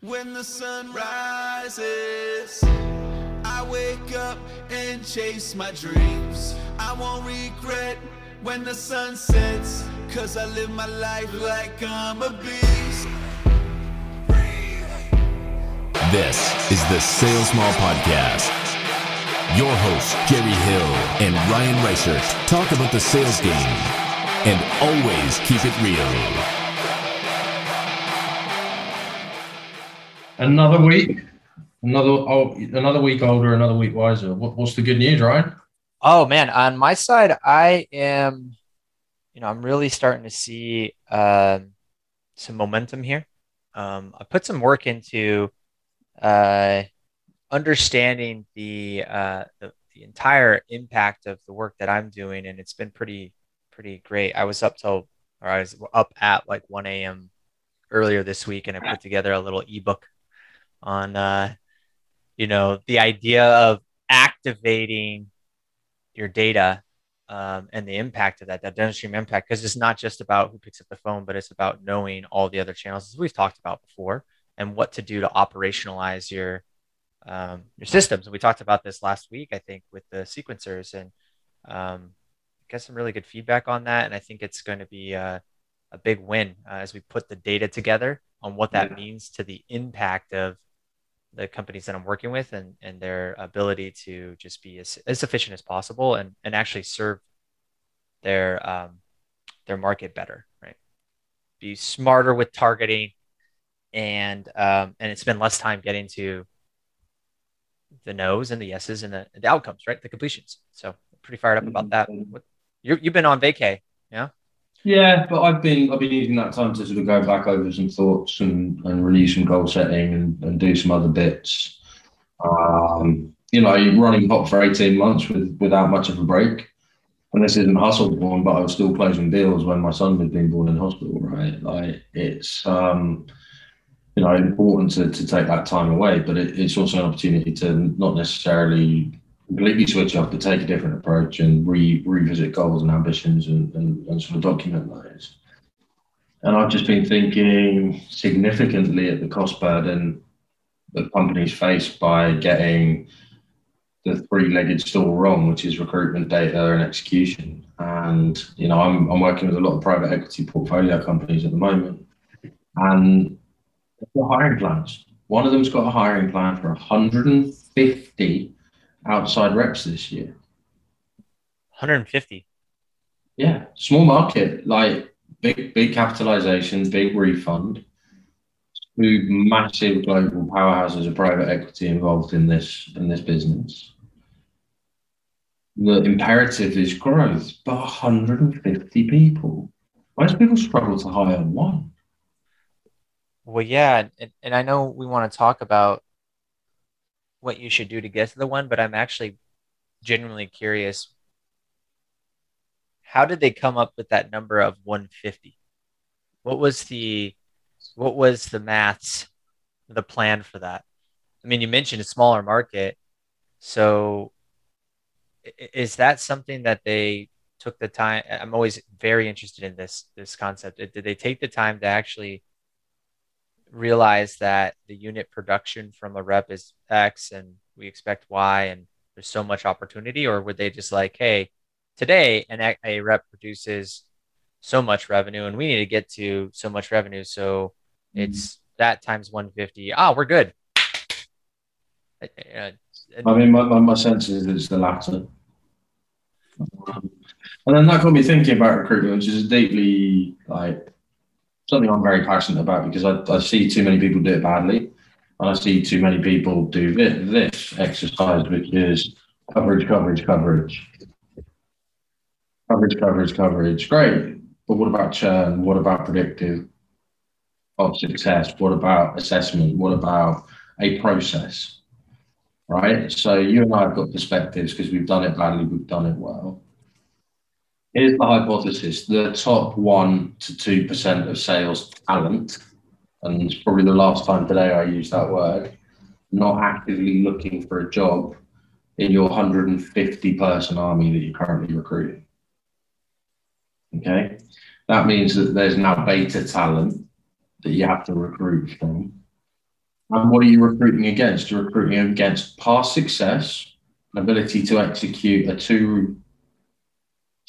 When the sun rises, I wake up and chase my dreams. I won't regret when the sun sets, cause I live my life like I'm a beast. This is the Sales Maul Podcast. Your hosts, Gerry Hill and Ryan Reichert, talk about the sales game and always keep it real. Another week, another oh, another week older, another week wiser. What, what's the good news, Ryan? Oh man, on my side, I am, you know, I'm really starting to see uh, some momentum here. Um, I put some work into uh, understanding the, uh, the the entire impact of the work that I'm doing, and it's been pretty pretty great. I was up till, or I was up at like 1 a.m. earlier this week, and I put together a little ebook on uh, you know the idea of activating your data um, and the impact of that that downstream impact because it's not just about who picks up the phone but it's about knowing all the other channels as we've talked about before and what to do to operationalize your um, your systems and we talked about this last week i think with the sequencers and um, get some really good feedback on that and i think it's going to be a, a big win uh, as we put the data together on what that yeah. means to the impact of the companies that I'm working with and, and their ability to just be as, as efficient as possible and, and actually serve their um, their market better, right? Be smarter with targeting and um, and it's been less time getting to the no's and the yeses and the, the outcomes, right? The completions. So pretty fired up about that. What, you you've been on vacay, yeah? Yeah, but I've been I've been using that time to sort of go back over some thoughts and, and review some goal setting and, and do some other bits. Um, you know, running hot for 18 months with, without much of a break. And this isn't hustle born, but I was still closing deals when my son was being born in hospital, right? Like it's um, you know, important to, to take that time away, but it, it's also an opportunity to not necessarily completely switch off, but take a different approach and re, revisit goals and ambitions and, and, and sort of document those. And I've just been thinking significantly at the cost burden that companies face by getting the three-legged stool wrong, which is recruitment, data, and execution. And you know, I'm I'm working with a lot of private equity portfolio companies at the moment, and got hiring plans. One of them's got a hiring plan for 150 outside reps this year. 150. Yeah, small market, like big, big capitalization, big refund. Two massive global powerhouses of private equity involved in this in this business. The imperative is growth, but 150 people. Most people struggle to hire one. Well, yeah, and, and I know we want to talk about what you should do to get to the one, but I'm actually genuinely curious. How did they come up with that number of 150? What was the what was the maths, the plan for that? I mean, you mentioned a smaller market, so is that something that they took the time? I'm always very interested in this this concept. Did they take the time to actually realize that the unit production from a rep is X and we expect Y and there's so much opportunity? Or would they just like, hey, today an a rep produces so much revenue and we need to get to so much revenue. So mm-hmm. it's that times 150. Ah, we're good. Uh, I mean, my, my, my sense is it's the latter. And then that got me thinking about recruitment, which is deeply like something I'm very passionate about because I, I see too many people do it badly. And I see too many people do this, this exercise, which is coverage, coverage, coverage. Coverage, coverage, coverage. Great. But what about churn? What about predictive of success? What about assessment? What about a process? Right. So you and I have got perspectives because we've done it badly, we've done it well. Here's the hypothesis the top 1% to 2% of sales talent, and it's probably the last time today I use that word, not actively looking for a job in your 150 person army that you're currently recruiting. Okay. That means that there's now beta talent that you have to recruit from. And what are you recruiting against? You're recruiting against past success, ability to execute a two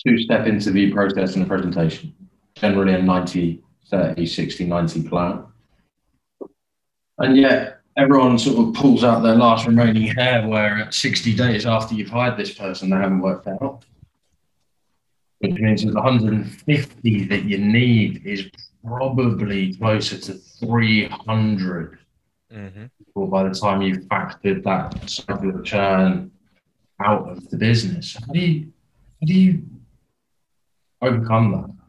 two step interview process and a presentation, generally a 90, 30, 60, 90 plan. And yet everyone sort of pulls out their last remaining hair where at 60 days after you've hired this person, they haven't worked out. Which means that the 150 that you need is probably closer to 300 mm-hmm. by the time you've factored that cycle of churn out of the business. How do you, how do you overcome that?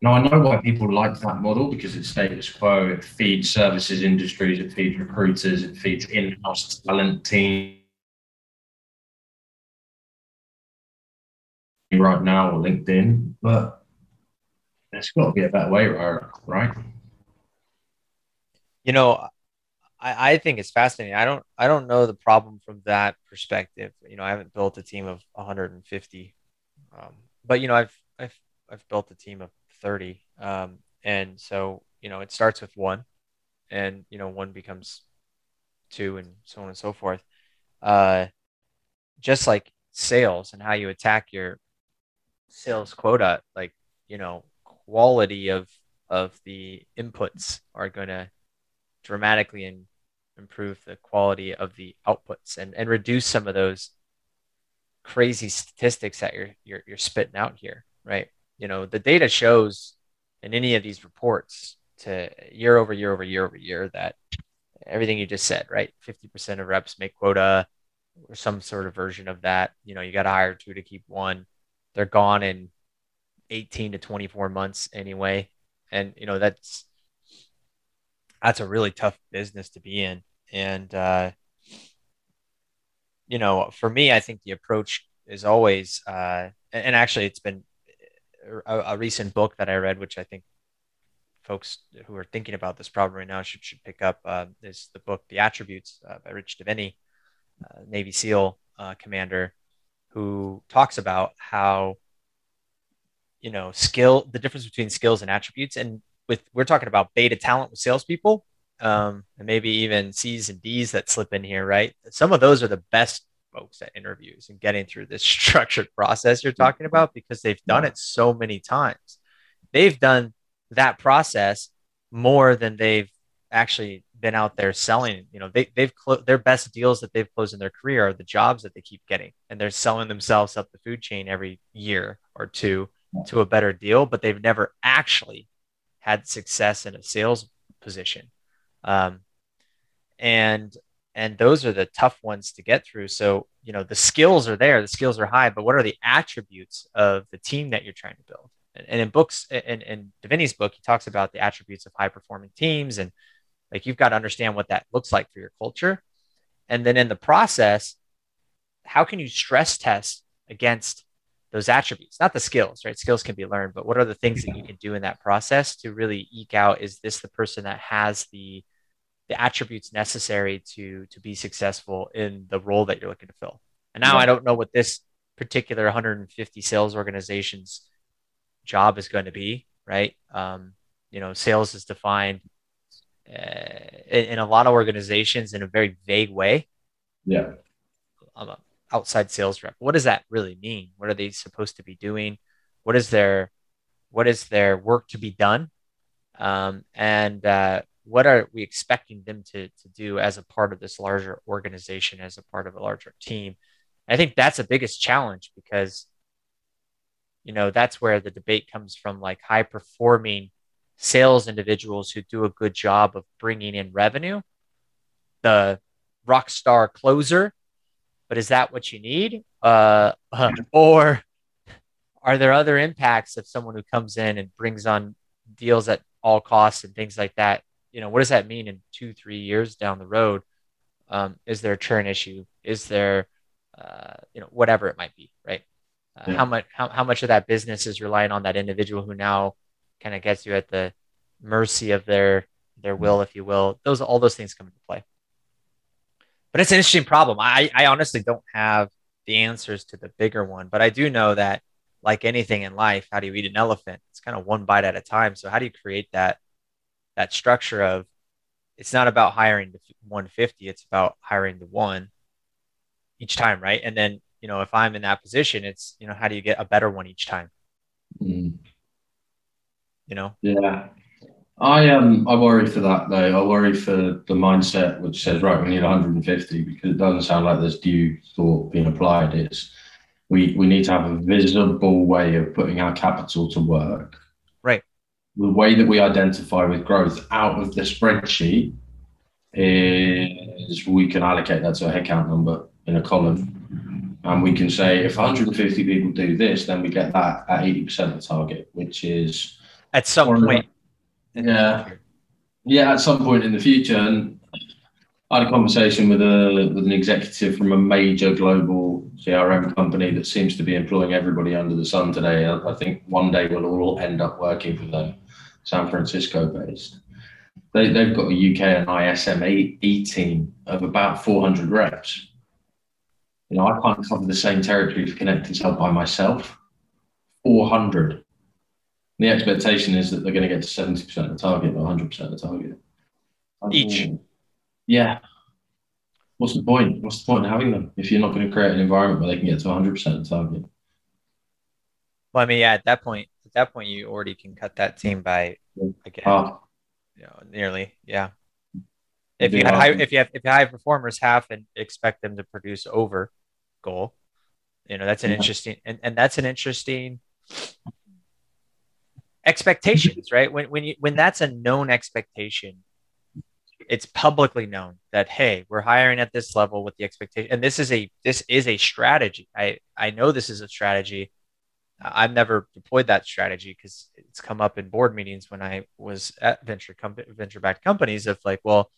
Now, I know why people like that model because it's status quo, it feeds services industries, it feeds recruiters, it feeds in house talent teams. Right now, or LinkedIn, but there's got to be a better way, right? You know, I, I think it's fascinating. I don't I don't know the problem from that perspective. You know, I haven't built a team of 150, um, but you know, I've I've I've built a team of 30, um, and so you know, it starts with one, and you know, one becomes two, and so on and so forth. Uh, just like sales and how you attack your sales quota, like you know, quality of of the inputs are going to dramatically in, improve the quality of the outputs and, and reduce some of those crazy statistics that you're, you're, you're spitting out here, right? You know, the data shows in any of these reports to year over year over year over year that everything you just said, right? 50% of reps make quota or some sort of version of that. You know, you got to hire two to keep one. They're gone in 18 to 24 months anyway. And, you know, that's, that's a really tough business to be in. And, uh, you know, for me, I think the approach is always, uh, and actually, it's been a, a, recent book that I read, which I think folks who are thinking about this problem right now should should pick up. Uh, is the book "The Attributes" uh, by Rich Diviney, uh, Navy SEAL uh, commander, who talks about how you know skill, the difference between skills and attributes, and with we're talking about beta talent with salespeople, um, and maybe even C's and D's that slip in here, right? Some of those are the best folks at interviews and getting through this structured process you're talking about because they've done it so many times. They've done that process more than they've actually been out there selling. You know, they, they've clo- their best deals that they've closed in their career are the jobs that they keep getting, and they're selling themselves up the food chain every year or two to a better deal, but they've never actually had success in a sales position. Um, and and those are the tough ones to get through. So, you know, the skills are there, the skills are high, but what are the attributes of the team that you're trying to build? And, and in books, in, in Diviney's book, he talks about the attributes of high performing teams. And like, you've got to understand what that looks like for your culture. And then in the process, how can you stress test against those attributes, not the skills, right? Skills can be learned, but what are the things that you can do in that process to really eke out? Is this the person that has the the attributes necessary to to be successful in the role that you're looking to fill? And now. I don't know what this particular 150 sales organization's job is going to be, right? Um, you know, sales is defined uh, in, in, a lot of organizations in a very vague way. Yeah. Um, outside sales rep. What does that really mean? What are they supposed to be doing? What is their what is their work to be done? Um, and uh, what are we expecting them to, to do as a part of this larger organization, as a part of a larger team? I think that's the biggest challenge because, you know, that's where the debate comes from like high performing sales individuals who do a good job of bringing in revenue, the rock star closer but is that what you need? Uh, or are there other impacts of someone who comes in and brings on deals at all costs and things like that? You know, what does that mean in two, three years down the road? Um, is there a churn issue? Is there, uh, you know, whatever it might be, right? Uh, yeah. How much, how, how much of that business is relying on that individual who now kind of gets you at the mercy of their their will, if you will? Those all those things come into play but it's an interesting problem. I, I honestly don't have the answers to the bigger one, but I do know that like anything in life, how do you eat an elephant? It's kind of one bite at a time. So how do you create that that structure of it's not about hiring the 150 it's about hiring the one each time right and then you know if i'm in that position it's you know how do you get a better one each time Mm. you know Yeah. I um I worry for that though. I worry for the mindset which says right we need 150 because it doesn't sound like there's due thought being applied. It's we we need to have a visible way of putting our capital to work. The way that we identify with growth out of the spreadsheet is we can allocate that to a headcount number in a column. And we can say if 150 people do this, then we get that at 80% of the target, which is at some point Yeah. yeah, at some point in the future. And I had a conversation with a with an executive from a major global CRM company that seems to be employing everybody under the sun today. I think one day we'll all end up working for them, San Francisco based. They, they've got a UK and ISM E, E team of about 400 reps. You know, I can't cover the same territory for Connected Hub by myself. 400. The expectation is that they're going to get to 70% of the target, not 100% of the target. Each. Yeah. What's the point? What's the point in having them if you're not going to create an environment where they can get to 100% of the target? well i mean yeah at that point at that point you already can cut that team by again you know, nearly yeah. If you high, if you have if you high performers half and expect them to produce over goal. You know that's an Yeah. interesting and, and that's an interesting expectations right? When when you when that's a known expectation it's publicly known that hey we're hiring at this level with the expectation and this is a this is a strategy. I i know this is a strategy i've never deployed that strategy because it's come up in board meetings when i was at venture company venture backed companies of like well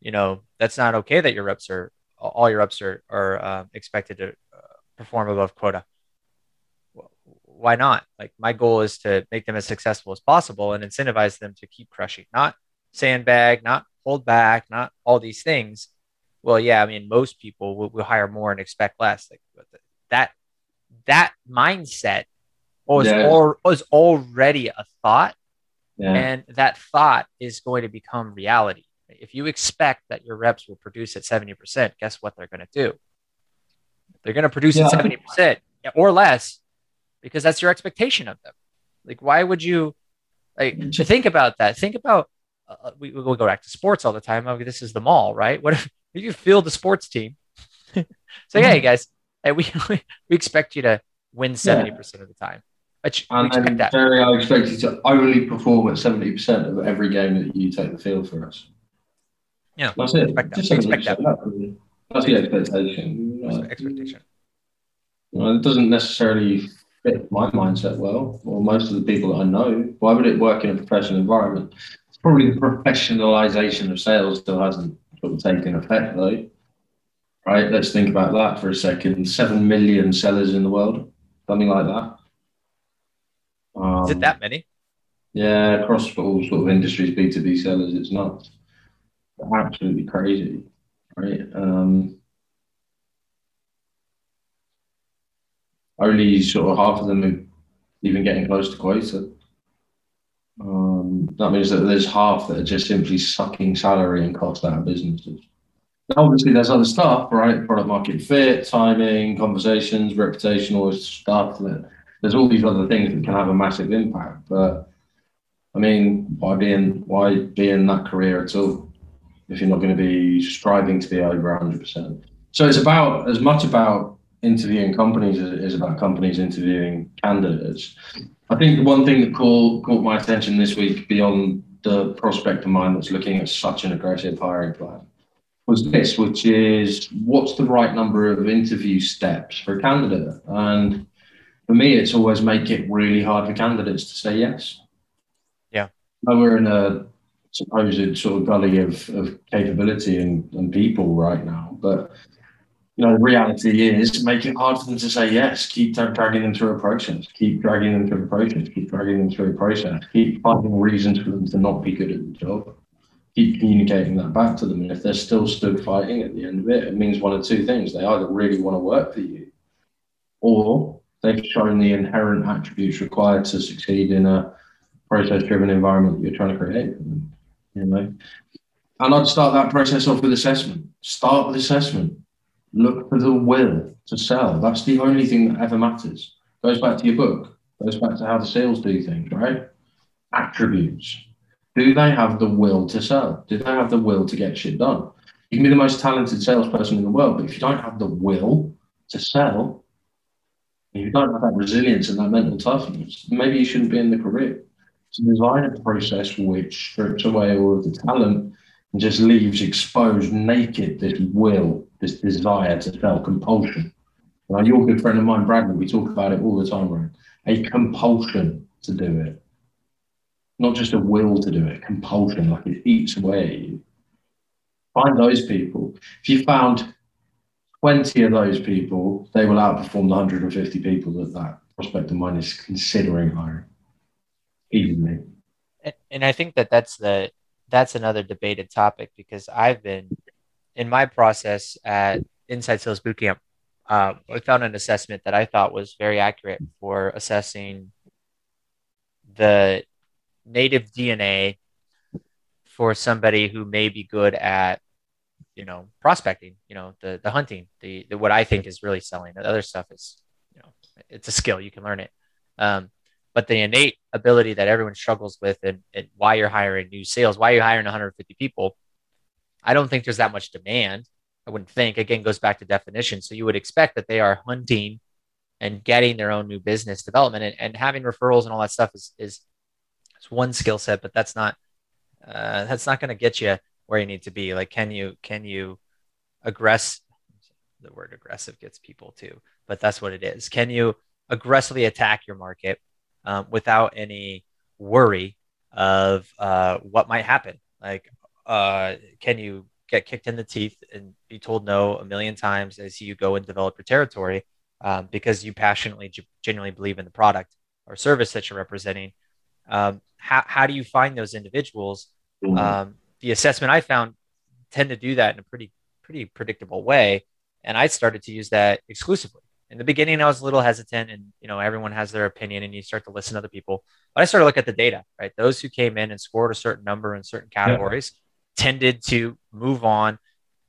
you know that's not okay that your reps are all your reps are are uh, expected to uh, perform above quota. Why not? Like my goal is to make them as successful as possible and incentivize them to keep crushing not sandbag not hold back not all these things. Well yeah i mean most people will, will hire more and expect less. Like that that mindset was, Yeah. al- was already a thought yeah. and that thought is going to become reality. If you expect that your reps will produce at 70%, guess what they're going to do? They're going to produce Yeah. at 70% or less because that's your expectation of them. Like, why would you like mm-hmm. to think about that? Think about uh, uh we, we'll go back to sports all the time. Oh, this is the maul, right? What if, if you field the sports team? Say, hey mm-hmm. guys, hey, we we expect you to win 70% of the time. We And that. Gerry, I expect you to only perform at 70% of every game that you take the field for us. Yeah, That's it. expect that. Just Expect 70%. That's- That's the expectation. Uh, expectation. Well, it doesn't necessarily fit my mindset well, or most of the people that I know. Why would it work in a professional environment? It's probably the professionalization of sales still hasn't sort of taken effect, though. Right? Let's think about that for a second. Seven million sellers in the world, something like that. Um, Is it that many? Yeah, across all sort of industries, B2B sellers, it's not absolutely crazy, right? Um, only sort of half of them are even getting close to quota. Um, that means that there's half that are just simply sucking salary and cost out of businesses. Obviously, there's other stuff, right? Product market fit, timing, conversations, reputational stuff. There's all these other things that can have a massive impact. But I mean, why be in why be in that career at all if you're not going to be striving to be over 100 percent? So it's about as much about interviewing companies as it is about companies interviewing candidates. I think the one thing that caught caught my attention this week, beyond the prospect of mine that's looking at such an aggressive hiring plan, was this, which is what's the right number of interview steps for a candidate? And for me, it's always make it really hard for candidates to say yes. Yeah. Now we're in a supposed sort of gully of, of capability and, and people right now, but you know, the reality is make it hard for them to say yes. Keep dragging them through a process. Keep dragging them through a process. Keep dragging them through a process. Keep finding reasons for them to not be good at the job. Keep communicating that back to them. And if they're still stood fighting at the end of it, it means one of two things. They either really want to work for you or they've shown the inherent attributes required to succeed in a process driven environment that you're trying to create. You know? And I'd start that process off with assessment. Start with assessment. Look for the will to sell. That's the only thing that ever matters. Goes back to your book. Goes back to how the sales do things, right? Attributes. Do they have the will to sell? Do they have the will to get shit done? You can be the most talented salesperson in the world, but if you don't have the will to sell, you don't have that resilience and that mental toughness, maybe you shouldn't be in the career. To design a process which strips away all of the talent and just leaves exposed, naked, this will, this desire to sell, compulsion. Now, you're good friend of mine, Bradley. We talk about it all the time, right? A compulsion to do it. Not just a will to do it, compulsion, like it eats away. Find those people. If you found 20 of those people, they will outperform the 150 people that that prospect of mine is considering hiring. And, and I think that that's the that's another debated topic because I've been in my process at Inside Sales Bootcamp. Uh, I found an assessment that I thought was very accurate for assessing the native DNA for somebody who may be good at you know prospecting you know the the hunting the, the what i think is really selling. The other stuff is you know it's a skill. You can learn it. Um, but the innate ability that everyone struggles with and, and why you're hiring new sales why you're hiring 150 people i don't think there's that much demand. I wouldn't think. Again goes back to definition. So you would expect that they are hunting and getting their own new business development and, and having referrals and all that stuff is is, is one skill set but that's not uh, that's not going to get you where you need to be. Like can you can you aggress the word aggressive gets people too but that's what it is. Can you aggressively attack your market um, without any worry of uh, what might happen? Like uh, can you get kicked in the teeth and be told no a million times as you go and develop your territory um, because you passionately genuinely believe in the product or service that you're representing? Um, how, how do you find those individuals mm-hmm. um, the assessment I found tend to do that in a pretty pretty predictable way, and I started to use that exclusively. In the beginning, I was a little hesitant, and you know everyone has their opinion, and you start to listen to other people. But I started to look at the data. Right, those who came in and scored a certain number in certain categories yeah. tended to move on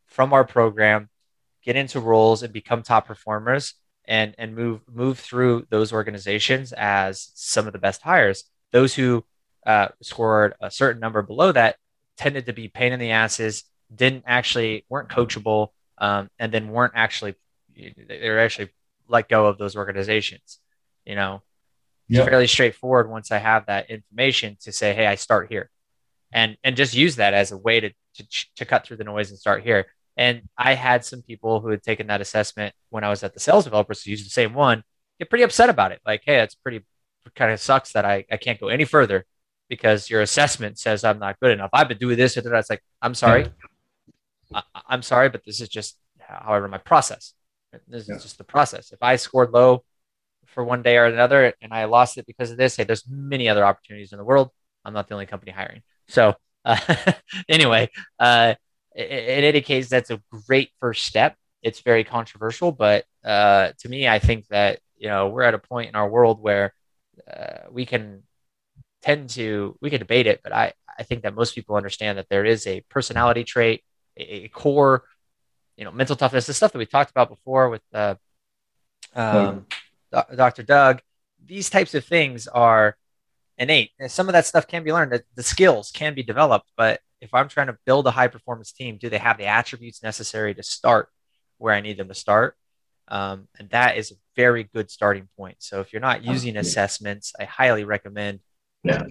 from our program, get into roles, and become top performers, and and move move through those organizations as some of the best hires. Those who uh, scored a certain number below that tended to be pain in the asses, didn't actually weren't coachable, um, and then weren't actually they were actually let go of those organizations. You know, yep. it's fairly straightforward once I have that information to say, hey, I start here, and and just use that as a way to to, to cut through the noise and start here. And I had some people who had taken that assessment when I was at the sales developers who used the same one get pretty upset about it. Like, hey, that's pretty kind of sucks that I, I can't go any further because your assessment says I'm not good enough. I've been doing this. And It's like, I'm sorry. I, am sorry, but this is just, however, my process. This yeah. is just the process. If I scored low for one day or another and I lost it because of this, hey, there's many other opportunities in the world. I'm not the only company hiring. So, uh, anyway, uh, in, in any case, that's a great first step. It's very controversial, but uh, to me, I think that you know we're at a point in our world where uh, we can tend to we can debate it, but I I think that most people understand that there is a personality trait, a, a core, you know, mental toughness, the stuff that we talked about before with uh, um, Dr. Doug. These types of things are innate. And some of that stuff can be learned. The, the skills can be developed, but if I'm trying to build a high performance team, do they have the attributes necessary to start where I need them to start? Um, and that is a very good starting point. So if you're not using assessments, I highly recommend yeah.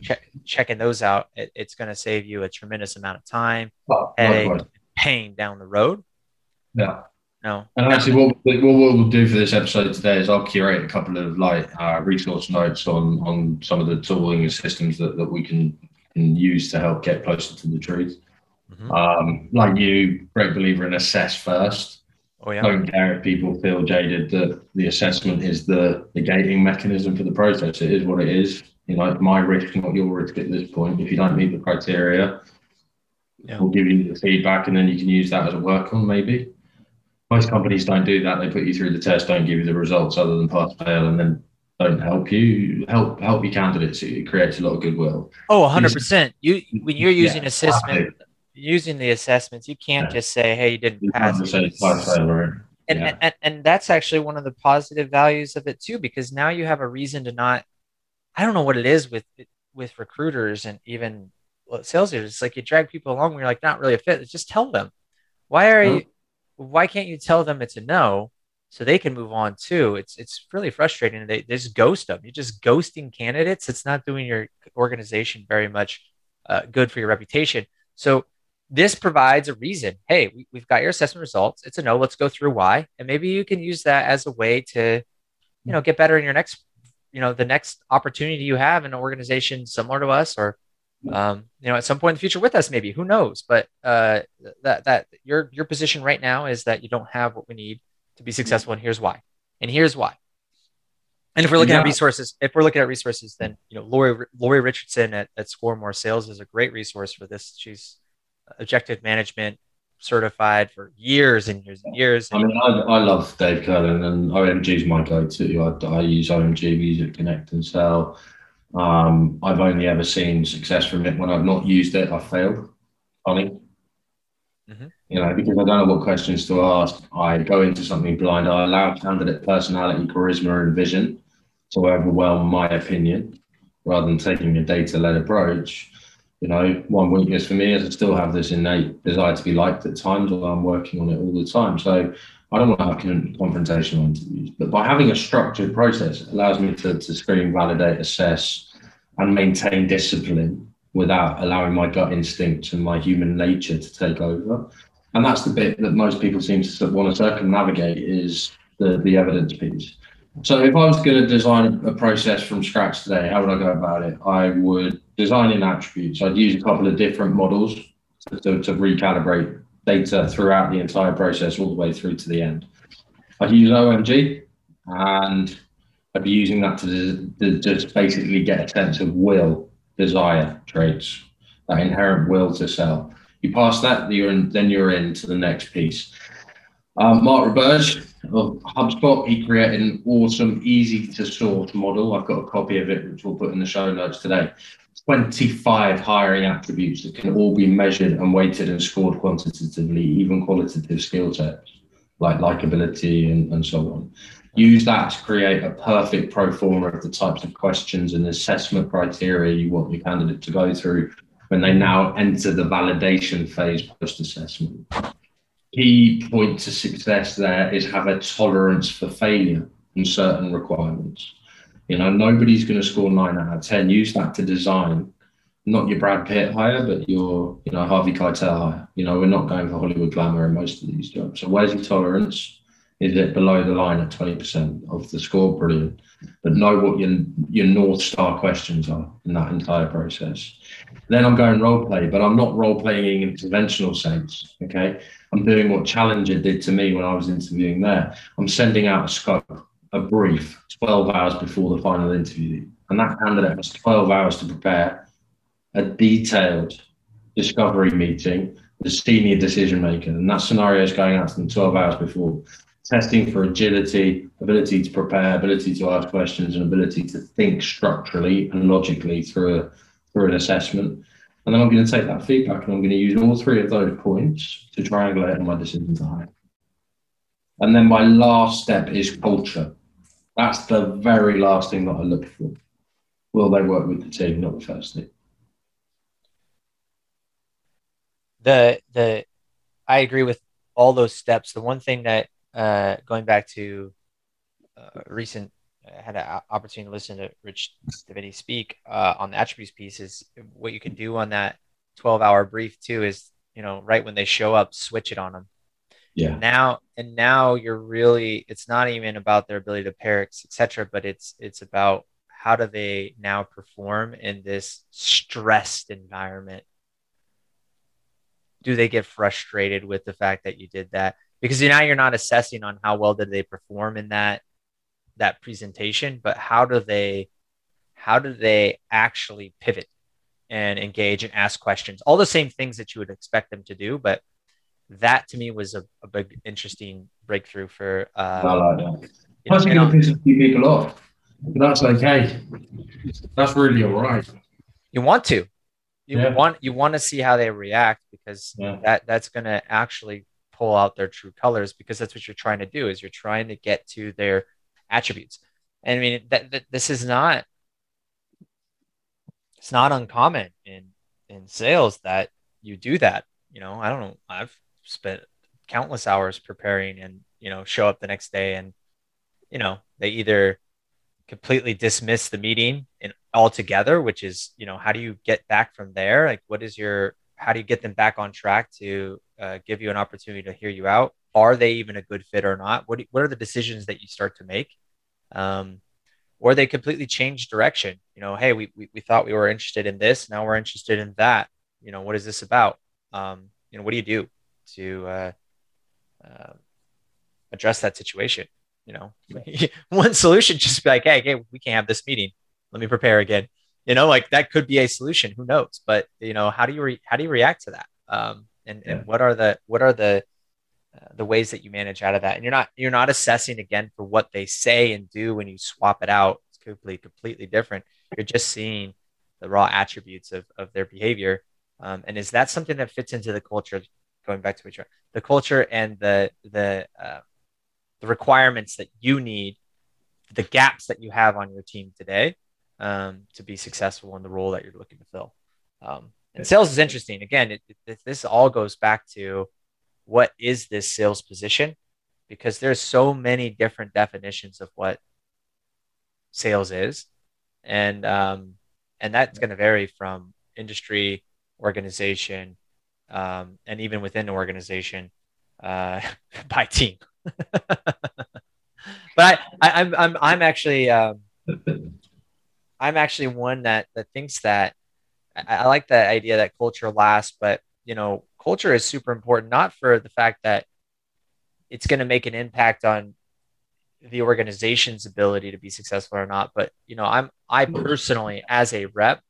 checking those out, it, it's going to save you a tremendous amount of time, well, headache, pain down the road. Yeah. No. And actually, what, what we'll do for this episode today is I'll curate a couple of like uh, resource notes on on some of the tooling and systems that, that we can, can use to help get closer to the truth. Mm-hmm. Um, like you, great believer in assess first. Oh, yeah. Don't care if people feel jaded that the assessment is the, the gating mechanism for the process. It is what it is you know, my risk, not your risk at this point. If you don't meet the criteria, yeah. we'll give you the feedback and then you can use that as a work on maybe. Most companies don't do that. They put you through the test, don't give you the results other than pass fail, and then don't help you help help your candidates. It creates a lot of goodwill. Oh, 100 percent. You when you're using yeah, assessment, using the assessments, you can't Yeah. just say, "Hey, you didn't You pass." say it." pass over. and, Yeah. and and that's actually one of the positive values of it too because now you have a reason to not i don't know what it is with with recruiters and even sales leaders. It's like you drag people along when you're like not really a fit. Just tell them. Why are you why can't you tell them it's a no so they can move on too? It's it's really frustrating. They, they just ghost them. You're just ghosting candidates. It's not doing your organization very much uh, good for your reputation. So this provides a reason. Hey, we, we've got your assessment results. It's a no. Let's go through why, and maybe you can use that as a way to, you know, get better in your next, you know, the next opportunity you have in an organization similar to us, or, um, you know, at some point in the future with us, maybe. Who knows? But uh, that that your your position right now is that you don't have what we need to be successful, and here's why, and here's why. And if we're looking Yeah. at resources, if we're looking at resources, then you know Lori Lori Richardson at, at Score More Sales is a great resource for this. She's objective management certified for years and years and years. I mean, I, I love Dave Kurlan and OMG is my go-to. I, I use OMG Music Connect and Sell. Um, I've only ever seen success from it. When I've not used it, I've failed. Funny. Mhm. You know, because I don't know what questions to ask. I go into something blind. I allow candidate personality, charisma, and vision to overwhelm my opinion rather than taking a data-led approach. You know, one weakness for me is I still have this innate desire to be liked at times, although I'm working on it all the time. So I don't want to have confrontational interviews, but by having a structured process, it allows me to, to screen, validate, assess, and maintain discipline without allowing my gut instinct and my human nature to take over. And that's the bit that most people seem to want to circumnavigate is the, the evidence piece. So if I was going to design a process from scratch today, how would I go about it? I would design in attributes. I'd use a couple of different models to, to, recalibrate data throughout the entire process all the way through to the end. I'd use OMG and I'd be using that to, to just basically get a sense of will, desire traits, that inherent will to sell. You pass that, you're in, then you're into the next piece. Um, Mark Roberge of HubSpot, he created an awesome, easy to sort model. I've got a copy of it, which we'll put in the show notes today. 25 hiring attributes that can all be measured and weighted and scored quantitatively, even qualitative skill sets like likability and, and so on. Use that to create a perfect pro forma of the types of questions and assessment criteria you want your candidate to go through when they now enter the validation phase post assessment. Key point to success there is have a tolerance for failure in certain requirements. You know, nobody's going to score nine out of 10. Use that to design not your Brad Pitt hire, but your, you know, Harvey Keitel hire. You know, we're not going for Hollywood glamour in most of these jobs. So where's your tolerance? Is it below the line at 20% of the score? Brilliant. But know what your, your North Star questions are in that entire process. Then I'm going role play, but I'm not role playing in conventional sense. Okay. I'm doing what Challenger did to me when I was interviewing there. I'm sending out a scope, a brief 12 hours before the final interview. And that candidate has 12 hours to prepare a detailed discovery meeting with a senior decision maker. And that scenario is going out to them 12 hours before. Testing for agility, ability to prepare, ability to ask questions, and ability to think structurally and logically through a through an assessment. And then I'm going to take that feedback and I'm going to use all three of those points to triangulate on my decision to hire. And then my last step is culture. That's the very last thing that I look for. Will they work with the team, not the first thing? the the I agree with all those steps. The one thing that uh, going back to uh, recent, had an opportunity to listen to Rich Diviney speak uh, on the attributes piece. Is what you can do on that twelve hour brief too. Is you know right when they show up, switch it on them. Yeah. Now and now you're really. It's not even about their ability to pair, etc. But it's it's about how do they now perform in this stressed environment do they get frustrated with the fact that you did that because now you're not assessing on how well did they perform in that that presentation but how do they how do they actually pivot and engage and ask questions all the same things that you would expect them to do but that to me was a, a big interesting breakthrough for uh I like that. you know, Plus, you're and going to piss a few people off. But that's okay. That's really all right. you want to you Yeah. want you want to see how they react because Yeah. that that's going to actually pull out their true colors because that's what you're trying to do is you're trying to get to their attributes. And I mean that, this is not it's not uncommon in in sales that you do that. You know, I don't know. I've spent countless hours preparing and you know show up the next day and you know they either completely dismiss the meeting and altogether which is you know how do you get back from there like what is your how do you get them back on track to uh, give you an opportunity to hear you out are they even a good fit or not? What, do, what are the decisions that you start to make? Um, or they completely change direction. You know hey we, we, we thought we were interested in this. Now we're interested in that. You know what is this about? Um, you know what do you do to uh, uh, address that situation? You know one solution just be like hey, hey we can't have this meeting. Let me prepare again. You know like that could be a solution. Who knows? But you know how do you re- how do you react to that? Um, and Yeah. and what are the what are the uh, the ways that you manage out of that. And you're not you're not assessing again for what they say and do when you swap it out. It's completely completely different. You're just seeing the raw attributes of, of their behavior. Um, and is that something that fits into the culture? Going back to what you're the culture and the the uh, the requirements that you need the gaps that you have on your team today um, to be successful in the role that you're looking to fill. Um, and sales is interesting. Again it, it, this all goes back to what is this sales position? Because there's so many different definitions of what sales is. And um, and that's going to vary from industry organization um, and even within the organization uh, by team. But I, I i'm i'm, I'm actually um, i'm actually one that that thinks that I, I like the idea that culture lasts but you know culture is super important not for the fact that it's going to make an impact on the organization's ability to be successful or not but you know i'm i mm-hmm. personally as a rep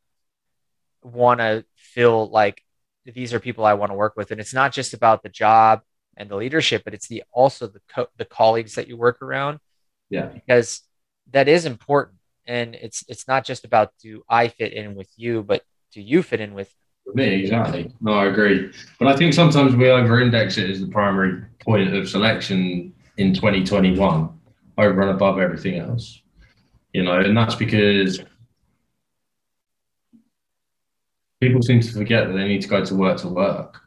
want to feel like these are people i want to work with. And it's not just about the job and the leadership but it's the also the co- the colleagues that you work around. Yeah. because that is important. And it's it's not just about do i fit in with you but do you fit in with me, exactly. No, I agree. But I think sometimes we over index it as the primary point of selection in 2021 over and above everything else. You know, and that's because people seem to forget that they need to go to work to work.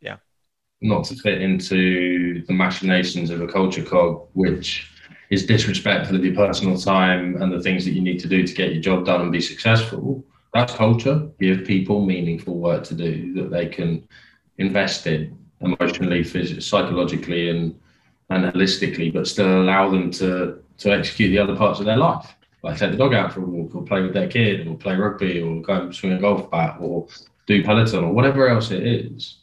Yeah. Not to fit into the machinations of a culture cog, which is disrespectful of your personal time and the things that you need to do to get your job done and be successful. That's culture. Give people meaningful work to do that they can invest in emotionally, physically, psychologically, and and holistically, but still allow them to to execute the other parts of their life, like take the dog out for a walk, or play with their kid, or play rugby, or go and swing a golf bat, or do peloton, or whatever else it is.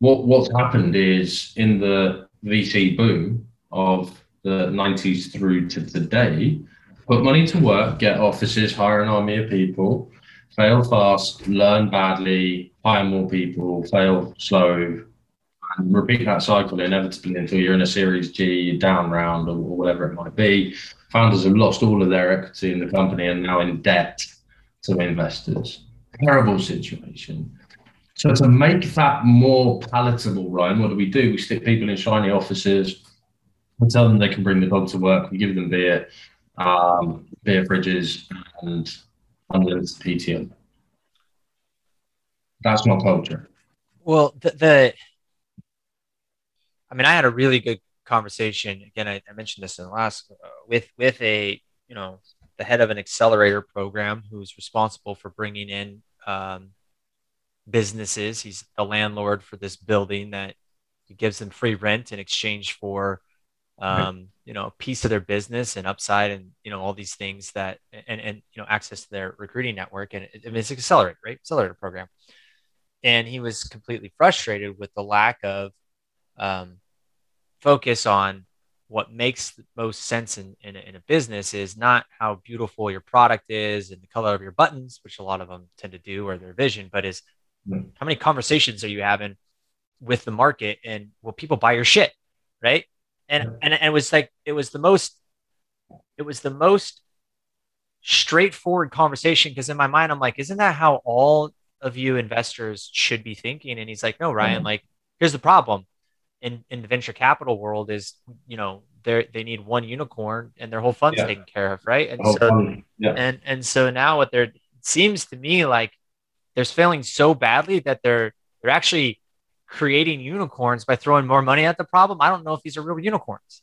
What what's happened is in the VC boom of the 90s through to today, put money to work, get offices, hire an army of people, fail fast, learn badly, hire more people, fail slow, and repeat that cycle inevitably until you're in a Series G down round or, or whatever it might be. Founders have lost all of their equity in the company and now in debt to investors. Terrible situation. So to make that more palatable, Ryan, what do we do? We stick people in shiny offices. We tell them they can bring the dog to work. We give them beer, um, beer fridges, and unlimited PTO. That's my culture. Well, the, the I mean, I had a really good conversation. Again, I, I mentioned this in the last uh, with with a you know the head of an accelerator program who's responsible for bringing in um, businesses. He's the landlord for this building that he gives them free rent in exchange for um, you know a piece of their business and upside and you know all these things that and and you know access to their recruiting network and it, it's an accelerator right accelerator program and he was completely frustrated with the lack of um, focus on what makes the most sense in, in, a, in a business is not how beautiful your product is and the color of your buttons, which a lot of them tend to do or their vision, but is Mm. how many conversations are you having with the market and will people buy your shit? Right. And, and, and it was like, it was the most, it was the most straightforward conversation because in my mind I'm like, isn't that how all of you investors should be thinking? And he's like, no, Ryan, Mhm. like here's the problem in in the venture capital world is you know they they need one unicorn and their whole fund's Yeah. taken care of, right? And so yeah. and and so now what they're it seems to me like they're failing so badly that they're they're actually creating unicorns by throwing more money at the problem. I don't know if these are real unicorns.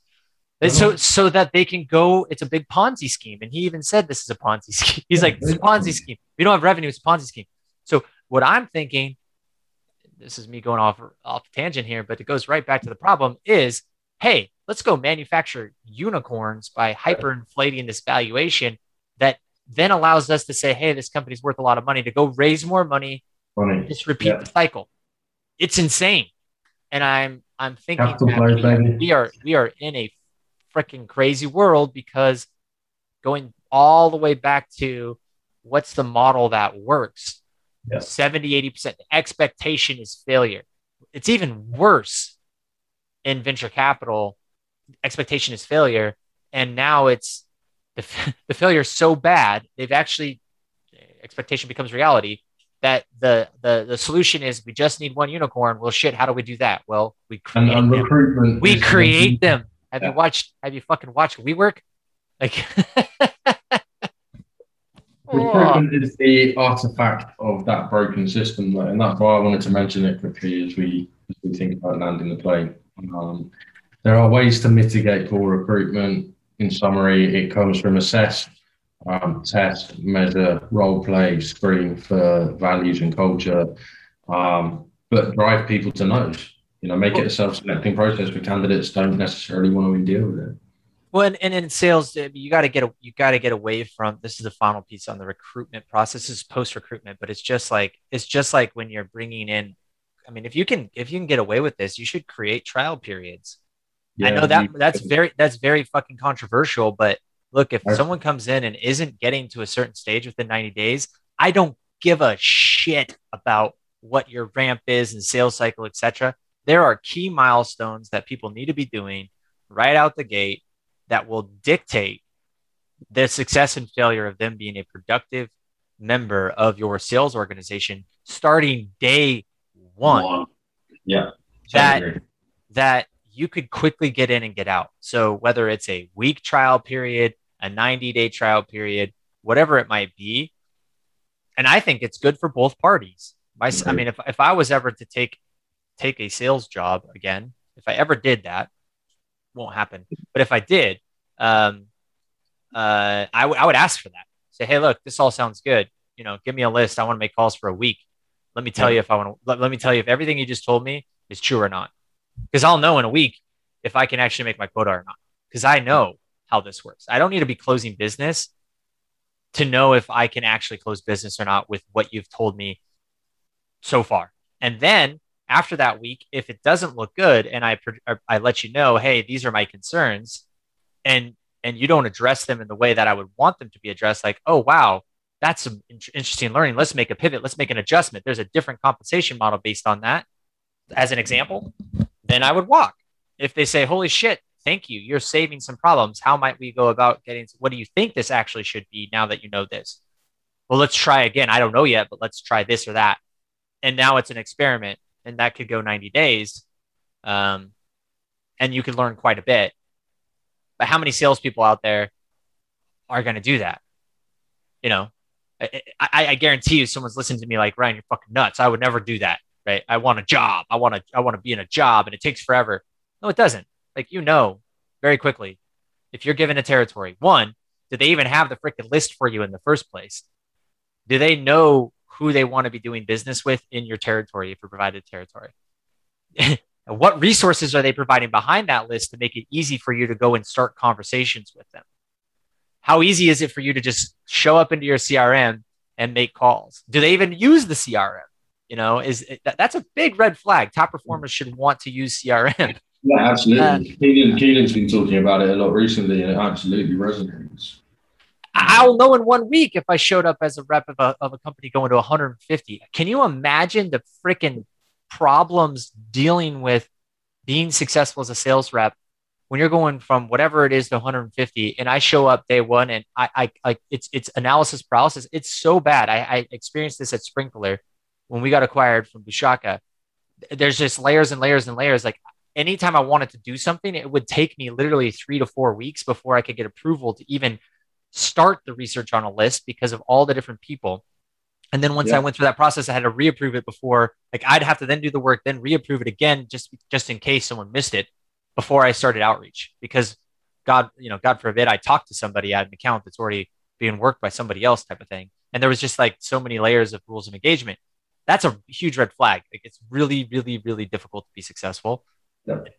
So mm-hmm. so that they can go, it's a big Ponzi scheme. And he even said this is a Ponzi scheme. He's like, it's a Ponzi scheme. We don't have revenue, it's a Ponzi scheme. So what I'm thinking, this is me going off off tangent here, but it goes right back to the problem is, hey, let's go manufacture unicorns by hyperinflating this valuation that then allows us to say, hey, this company's worth a lot of money to go raise more money, Funny. just repeat Yeah. the cycle. It's insane. And I'm I'm thinking Capital that we, baby. we are we are in a freaking crazy world because going all the way back to what's the model that works Yeah. 70 80% expectation is failure it's even worse in venture capital expectation is failure and now it's the, the failure is so bad they've actually expectation becomes reality that the the the solution is we just need one unicorn well shit how do we do that well we create and them recruitment. we create them. Have Yeah. you watched? Have you fucking watched WeWork? Like, Recruitment is the artifact of that broken system, and that's why I wanted to mention it quickly as we as we think about landing the plane. Um, there are ways to mitigate poor recruitment. In summary, it comes from assess, um, test, measure, role play, screen for values and culture, um, but drive people to no's. You know, make it a self-selecting process for candidates don't necessarily want to deal with it. well, and, and in sales, you got to get a, you got to get away from. This is the final piece on the recruitment process. This is post recruitment, but it's just like it's just like when you're bringing in. I mean, if you can if you can get away with this, you should create trial periods. I know that that's very that's very fucking controversial, but look, if Right. someone comes in and isn't getting to a certain stage within 90 days, I don't give a shit about what your ramp is and sales cycle, etc. There are key milestones that people need to be doing right out the gate that will dictate the success and failure of them being a productive member of your sales organization starting day one Yeah. That- that you could quickly get in and get out. So whether it's a week trial period, a 90 day trial period, whatever it might be. And I think it's good for both parties. My, I mean, if, if I was ever to take, take a sales job again, if I ever did that, won't happen. But if I did, um, uh, I, w- I would ask for that. Say, hey, look, this all sounds good. You know, give me a list. I want to make calls for a week. Let me tell you if I want to. Let, let me tell you if everything you just told me is true or not, because I'll know in a week if I can actually make my quota or not. Because I know how this works. I don't need to be closing business to know if I can actually close business or not with what you've told me so far. And then after that week, if it doesn't look good, and I I let you know, hey, these are my concerns, and and you don't address them in the way that I would want them to be addressed, like, oh wow, that's some in- interesting learning. Let's make a pivot. Let's make an adjustment. There's a different compensation model based on that, as an example. Then I would walk. If they say, holy shit, thank you, you're saving some problems. How might we go about getting? What do you think this actually should be now that you know this? Well, let's try again. I don't know yet, but let's try this or that. And now it's an experiment, and that could go 90 days. Um, and you could learn quite a bit. But how many salespeople out there are going to do that? You know, I, I, I guarantee you, someone's listening to me like Ryan, you're fucking nuts. I would never do that. Right? I want a job. I want to. I want to be in a job, and it takes forever. No, it doesn't. Like you know, very quickly, if you're given a territory, one, do they even have the freaking list for you in the first place? Do they know who they want to be doing business with in your territory if you're provided territory? What resources are they providing behind that list to make it easy for you to go and start conversations with them? How easy is it for you to just show up into your CRM and make calls? Do they even use the CRM? You know, is that, that's a big red flag. Top performers should want to use CRM. Yeah, absolutely. Uh, Keenan, Keenan's been talking about it a lot recently, and it absolutely resonates. I'll know in one week if I showed up as a rep of a, of a company going to 150. Can you imagine the freaking problems dealing with being successful as a sales rep when you're going from whatever it is to 150 and I show up day one and I, I like it's it's analysis paralysis. It's so bad. I, I experienced this at Sprinklr when we got acquired from Booshaka. There's just layers and layers and layers. Like anytime I wanted to do something, it would take me literally three to four weeks before I could get approval to even start the research on a list because of all the different people. And then once yeah. I went through that process, I had to reapprove it before, like I'd have to then do the work, then reapprove it again, just just in case someone missed it before I started outreach. Because God, you know, God forbid I talked to somebody at an account that's already being worked by somebody else, type of thing. And there was just like so many layers of rules of engagement. That's a huge red flag. Like it's really, really, really difficult to be successful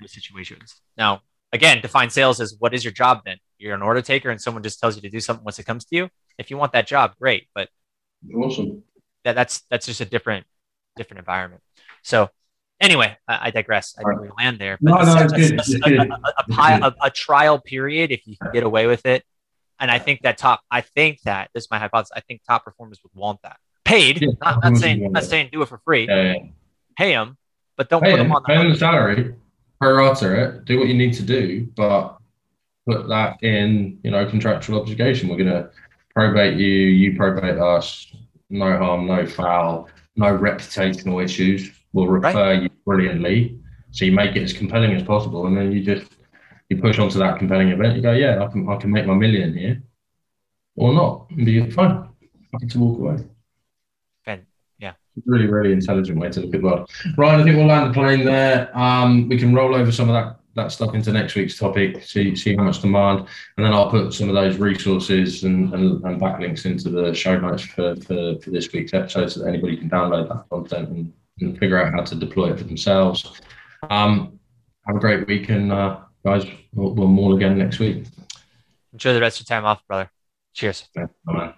situations. Now, again, define sales as what is your job then? You're an order taker and someone just tells you to do something once it comes to you. If you want that job, great. But awesome. That, that's that's just a different different environment. So anyway, I, I digress. I didn't really land there. But no, no, good. A. A, trial period, if you can get away with it. And I think that top, I think that this is my hypothesis. I think top performers would want that paid. Yeah, not, not saying, not saying do it for free. Yeah, yeah. Pay them, but don't pay put them on the salary pro rata it, do what you need to do, but put that in, you know, contractual obligation. We're going to probate you, you probate us, no harm, no foul, no reputational issues. We'll refer right. you brilliantly. So you make it as compelling as possible, and then you just you push onto that compelling event. You go, yeah, I can I can make my million here, or not, and be fine. Happy to walk away really, really intelligent way to look at the world. Ryan, I think we'll land the plane there. Um, we can roll over some of that that stuff into next week's topic, see see how much demand, and then I'll put some of those resources and, and, and backlinks into the show notes for, for, for this week's episode so that anybody can download that content and, and figure out how to deploy it for themselves. Um, have a great week, and uh, guys, we'll, we'll maul again next week. Enjoy the rest of your time off, brother. Cheers. Yeah.